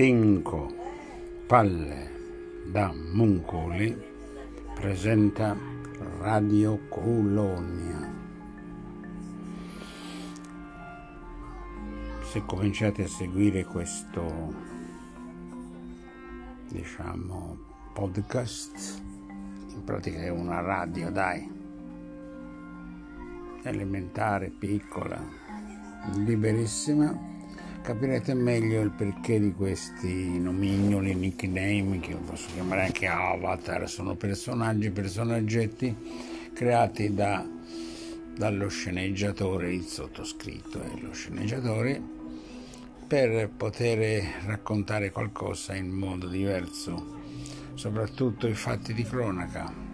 Pinco Palle da Moncoli presenta Radio Colonia. Se cominciate a seguire questo, diciamo, podcast, in pratica è una radio, dai, elementare, piccola, liberissima capirete meglio il perché di questi nomignoli, nickname, che posso chiamare anche avatar, sono personaggi, personaggetti creati da, dallo sceneggiatore, il sottoscritto e lo sceneggiatore, per poter raccontare qualcosa in modo diverso, soprattutto i fatti di cronaca